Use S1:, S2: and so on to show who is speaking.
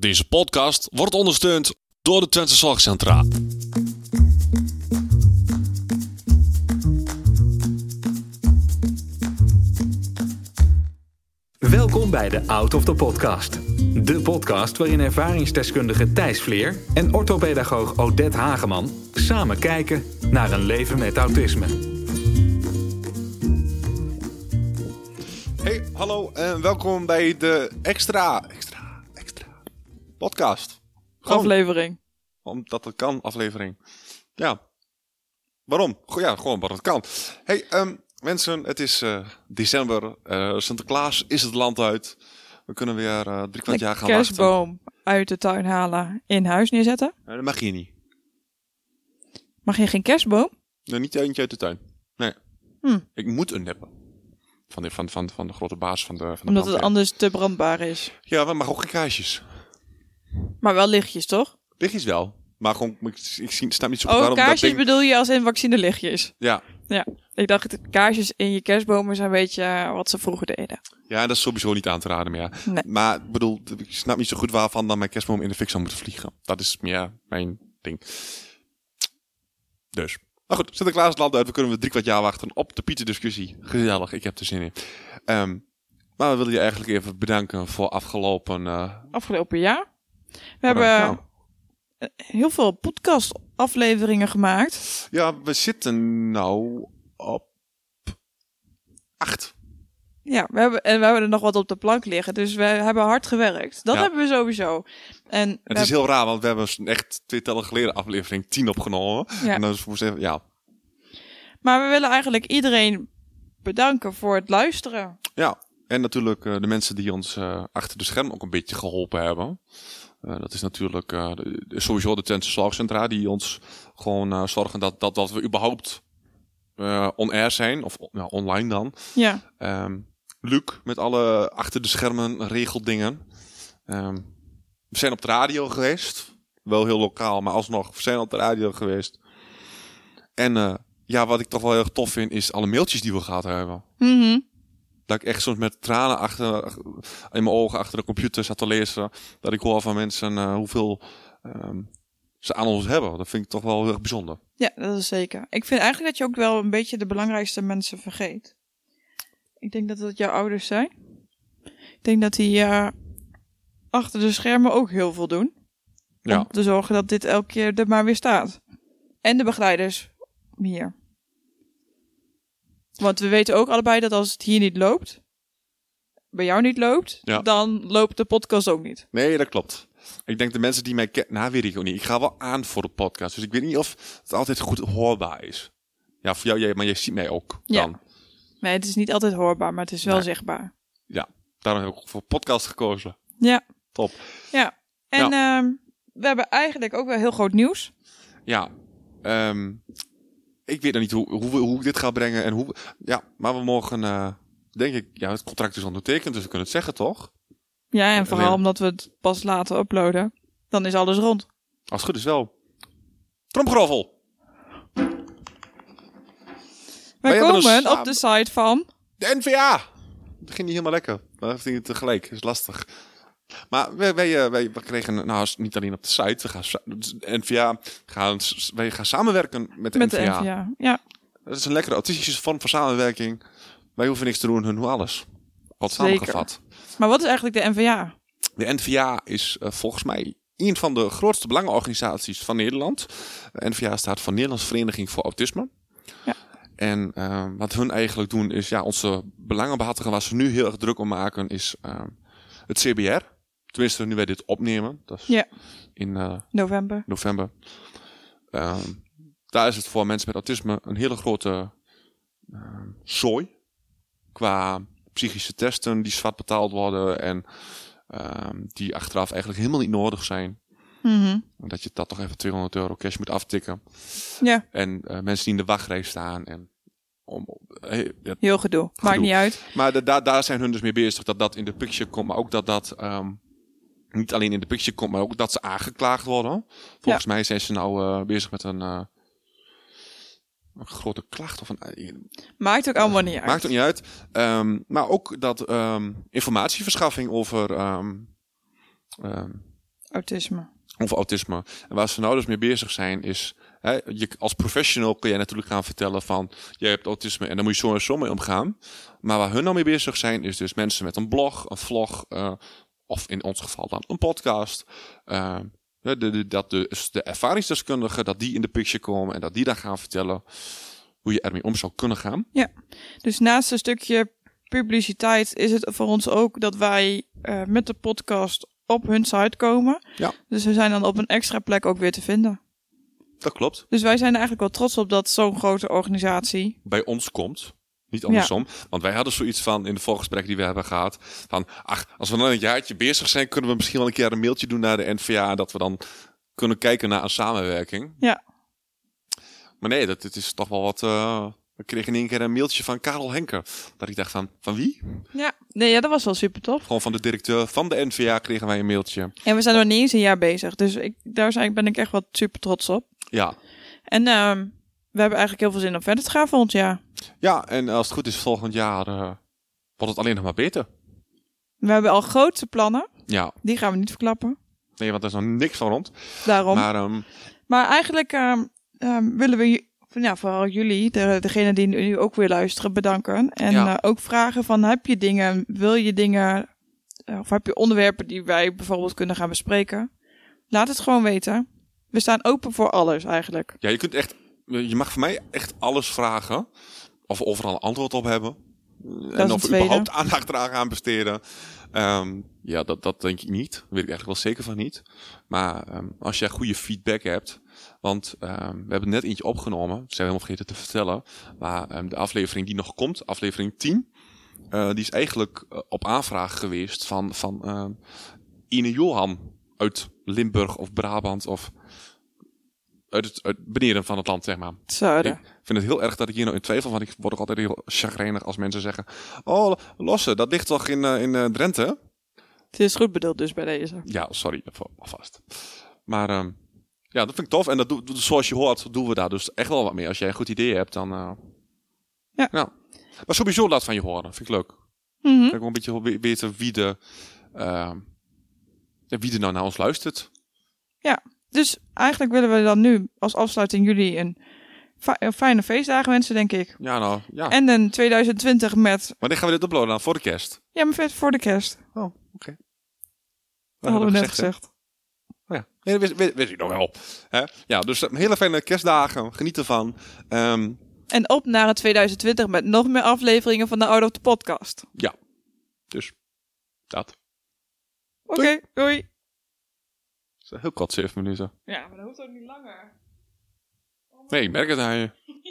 S1: Deze podcast wordt ondersteund door de Twente Zorgcentra.
S2: Welkom bij de Out of the Podcast. De podcast waarin ervaringsdeskundige Thijs Vleer en orthopedagoog Odette Hageman samen kijken naar een leven met autisme.
S3: Hey, hallo en welkom bij de extra, podcast. Gewoon
S4: aflevering.
S3: omdat het kan, aflevering. Ja. Waarom? Ja, gewoon omdat het kan. Hey, ehm, mensen, het is eh, december. Eh, Sinterklaas is het land uit. We kunnen weer eh drie kwart jaar gaan wachten.
S4: kerstboom uit de tuin halen, in huis neerzetten.
S3: Nee, dat mag je niet.
S4: Mag je geen kerstboom?
S3: Nee, niet eentje uit de tuin. Nee.
S4: Hm.
S3: Ik moet een hebben. Van de, van, van, van de grote baas van de, van de
S4: Omdat het anders te brandbaar is.
S3: Ja, we mag ook geen kaarsjes.
S4: Maar wel lichtjes, toch?
S3: Lichtjes wel. Maar gewoon, ik, ik snap niet zo goed
S4: Oh,
S3: waarom dat
S4: kaarsjes
S3: ding...
S4: bedoel je als in vaccinelichtjes?
S3: Ja,
S4: Ik dacht, kaarsjes in je kerstbomen zijn een beetje eh, wat ze vroeger deden.
S3: Ja, dat is sowieso niet aan te raden meer.
S4: Nee.
S3: Maar ik bedoel, ik snap niet zo goed waarvan dan mijn kerstboom in de fik zou moeten vliegen. Dat is meer mijn ding. Dus. Maar goed, Sinterklaas het land uit. We kunnen we drie kwart jaar wachten op de Pieter-discussie. Gezellig, ik heb er zin in. Ehm, maar we willen je eigenlijk even bedanken voor afgelopen... eh,
S4: Afgelopen jaar. We hebben
S3: Nou,
S4: eh, heel veel podcast-afleveringen gemaakt.
S3: ja, we zitten nou op acht.
S4: Ja, we hebben, en we hebben er nog wat op de plank liggen. Dus we hebben hard gewerkt. Dat
S3: Ja.
S4: hebben we sowieso. En
S3: Het is heel raar, want we hebben echt twee tellen geleden aflevering 10 opgenomen.
S4: Ja.
S3: En dan is het ja,
S4: Maar we willen eigenlijk iedereen bedanken voor het luisteren.
S3: Ja, en natuurlijk eh, de mensen die ons eh, achter de scherm ook een beetje geholpen hebben. Eh, dat is natuurlijk eh, sowieso de Twentse Zorgcentra die ons gewoon eh, zorgen dat, dat, dat we überhaupt on-air zijn, of ja, online dan.
S4: Ja,
S3: Ehm Luc met alle achter de schermen regeldingen. Ehm we zijn op de radio geweest. Wel heel lokaal, maar alsnog, we zijn op de radio geweest. En ja, wat ik toch wel heel erg tof vind, is alle mailtjes die we gehad hebben.
S4: Mhm.
S3: Dat ik echt soms met tranen achter, in mijn ogen achter de computer zat te lezen. Dat ik hoor van mensen eh, hoeveel ehm, ze aan ons hebben. Dat vind ik toch wel heel erg bijzonder.
S4: ja, dat is zeker. Ik vind eigenlijk dat je ook wel een beetje de belangrijkste mensen vergeet. Ik denk dat dat jouw ouders zijn. Ik denk dat die eh, achter de schermen ook heel veel doen.
S3: Ja,
S4: Om te zorgen dat dit elke keer er maar weer staat. En de begeleiders hier. Want we weten ook allebei dat als het hier niet loopt, bij jou niet loopt,
S3: Ja.
S4: dan loopt de podcast ook niet.
S3: nee, dat klopt. Ik denk de mensen die mij kennen, nou weet ik ook niet. Ik ga wel aan voor de podcast. Dus ik weet niet of het altijd goed hoorbaar is. Ja, voor jou, jij, maar jij ziet mij ook
S4: Ja.
S3: dan.
S4: Nee, het is niet altijd hoorbaar, maar het is wel
S3: Nee.
S4: zichtbaar.
S3: Ja, daarom heb ik voor podcast gekozen.
S4: Ja.
S3: Top.
S4: Ja. En ehm, we hebben eigenlijk ook wel heel groot nieuws.
S3: Ja, ehm, ik weet nog niet hoe, hoe, hoe ik dit ga brengen en hoe. Ja, maar we mogen, eh, denk ik, ja, het contract is ondertekend, dus we kunnen het zeggen, toch?
S4: Ja, en vooral omdat we het pas laten uploaden. Dan is alles rond.
S3: Als het goed is wel. Tromgeroffel!
S4: Wij
S3: hebben
S4: komen
S3: dus-
S4: op de site van...
S3: De NVA! Het ging niet helemaal lekker. Maar dat ging het tegelijk. Dat is lastig. Maar wij, wij, eh, wij, kregen, nou, niet alleen op de site, we gaan, de NVA, gaan, s- wij gaan samenwerken met de
S4: Met de
S3: NVA.
S4: NVA. Ja,
S3: Dat is een lekkere autistische vorm van samenwerking. Wij hoeven niks te doen, hun doen alles. Wat samengevat.
S4: maar wat is eigenlijk de NVA?
S3: De NVA is eh, volgens mij een van de grootste belangenorganisaties van Nederland. De NVA staat voor Nederlandse Vereniging voor Autisme.
S4: Ja.
S3: En eh, wat hun eigenlijk doen is, ja, onze belangenbehartiger waar ze nu heel erg druk om maken, is het CBR. Tenminste, nu wij dit opnemen. Dat is
S4: Ja.
S3: in eh,
S4: November.
S3: november. Ehm, daar is het voor mensen met autisme een hele grote ehm, zooi. Qua psychische testen die zwart betaald worden en ehm, die achteraf eigenlijk helemaal niet nodig zijn.
S4: Mhm.
S3: Dat je dat toch even 200 euro cash moet aftikken.
S4: Ja,
S3: En eh, mensen die in de wachtrij staan. En om, eh,
S4: heel gedoe. Maakt niet uit.
S3: maar de- daar daar zijn hun dus mee bezig dat dat in de picture komt. Maar ook dat dat niet alleen in de picture komt, maar ook dat ze aangeklaagd worden. Volgens mij zijn ze nou eh, bezig met een, eh, een grote klacht. Of een, eh,
S4: Maakt ook allemaal niet uit.
S3: Maakt ook niet uit. Ehm, maar ook dat ehm, informatieverschaffing over ehm,
S4: autisme.
S3: over autisme. En waar ze nou dus mee bezig zijn is... Hè, je, als professional kun je natuurlijk gaan vertellen van... je hebt autisme en daar moet je zo en zo mee omgaan. Maar waar hun nou mee bezig zijn is dus mensen met een blog, een vlog... of in ons geval dan een podcast... eh, de, de, dat de, de ervaringsdeskundigen, dat die in de picture komen... en dat die dan gaan vertellen hoe je ermee om zou kunnen gaan.
S4: Dus naast een stukje publiciteit is het voor ons ook dat wij eh, met de podcast op hun site komen.
S3: Ja.
S4: Dus we zijn dan op een extra plek ook weer te vinden.
S3: Dat klopt.
S4: Dus wij zijn er eigenlijk wel trots op dat zo'n grote organisatie.
S3: bij ons komt. Niet andersom. Want wij hadden zoiets van in de voorgesprekken die we hebben gehad. Van, ach, als we dan een jaartje bezig zijn, kunnen we misschien wel een keer een mailtje doen naar de NVA. Dat we dan kunnen kijken naar een samenwerking.
S4: Ja.
S3: Maar nee, dat, het is toch wel wat. eh we kregen in één keer een mailtje van Karel Henker. Dat ik dacht van, van wie?
S4: Ja, nee, ja, dat was wel super tof.
S3: Gewoon van de directeur van de NVA kregen wij een mailtje.
S4: En we zijn nog niet eens een jaar bezig. Dus ik, daar ben ik echt wel super trots op.
S3: Ja.
S4: En ehm, we hebben eigenlijk heel veel zin om verder te gaan volgend jaar.
S3: Ja, en als het goed is volgend jaar eh, wordt het alleen nog maar beter.
S4: We hebben al grote plannen.
S3: Ja,
S4: Die gaan we niet verklappen.
S3: nee, want er is nog niks van rond.
S4: Daarom. Maar,
S3: Maar ehm,
S4: eigenlijk ehm, ehm, willen we ja, vooral jullie, de, degene die nu ook weer luisteren, bedanken. En
S3: Ja.
S4: eh, ook vragen van, heb je dingen, wil je dingen, eh, of heb je onderwerpen die wij bijvoorbeeld kunnen gaan bespreken? Laat het gewoon weten. We staan open voor alles eigenlijk.
S3: Ja, je kunt echt, je mag van mij echt alles vragen. Of we overal een antwoord op hebben. en of we überhaupt aandacht eraan gaan besteden. Ehm, ja, dat, dat denk ik niet. Dat weet ik eigenlijk wel zeker van niet. Maar ehm, als jij goede feedback hebt. Want ehm, we hebben net eentje opgenomen. Zijn we helemaal vergeten te vertellen. Maar de aflevering die nog komt, aflevering 10. eh, die is eigenlijk eh, op aanvraag geweest van, van Ine Johan uit Limburg of Brabant of uit het uit beneden van het land, zeg maar.
S4: Zuiden.
S3: Ik vind het heel erg dat ik hier nou in twijfel, want ik word ook altijd heel chagrijnig als mensen zeggen: Oh, Losse, dat ligt toch in, eh, in eh, Drenthe?
S4: Het is goed bedoeld dus bij deze.
S3: Ja, sorry, even alvast. Maar ehm, ja, dat vind ik tof. En dat doe, zoals je hoort, doen we daar dus echt wel wat mee. Als jij een goed idee hebt, dan. eh,
S4: Ja.
S3: Maar sowieso laat van je horen. Vind ik leuk.
S4: Mhm.
S3: Ik wil een beetje we- weten wie de. ehm, ja, wie er nou naar ons luistert.
S4: Dus eigenlijk willen we dan nu als afsluiting jullie een, fi- een fijne feestdagen wensen, denk ik.
S3: Ja, nou, ja.
S4: En een 2020 met,
S3: Wanneer gaan we dit uploaden dan? Voor de kerst?
S4: ja, maar vet voor de kerst.
S3: Oh, oké.
S4: Dat hadden we net gezegd.
S3: Oh ja, nee, dat wist, wist, wist ik nog wel. Hè? Ja, dus eh, hele fijne kerstdagen. Geniet ervan. Ehm,
S4: En op naar het 2020 met nog meer afleveringen van de Out of the Podcast.
S3: ja, dus dat.
S4: Oké, doei.
S3: Dat is heel kort, 7 minuten.
S4: Ja, maar dat hoeft ook niet langer.
S3: Nee, ik merk het aan je.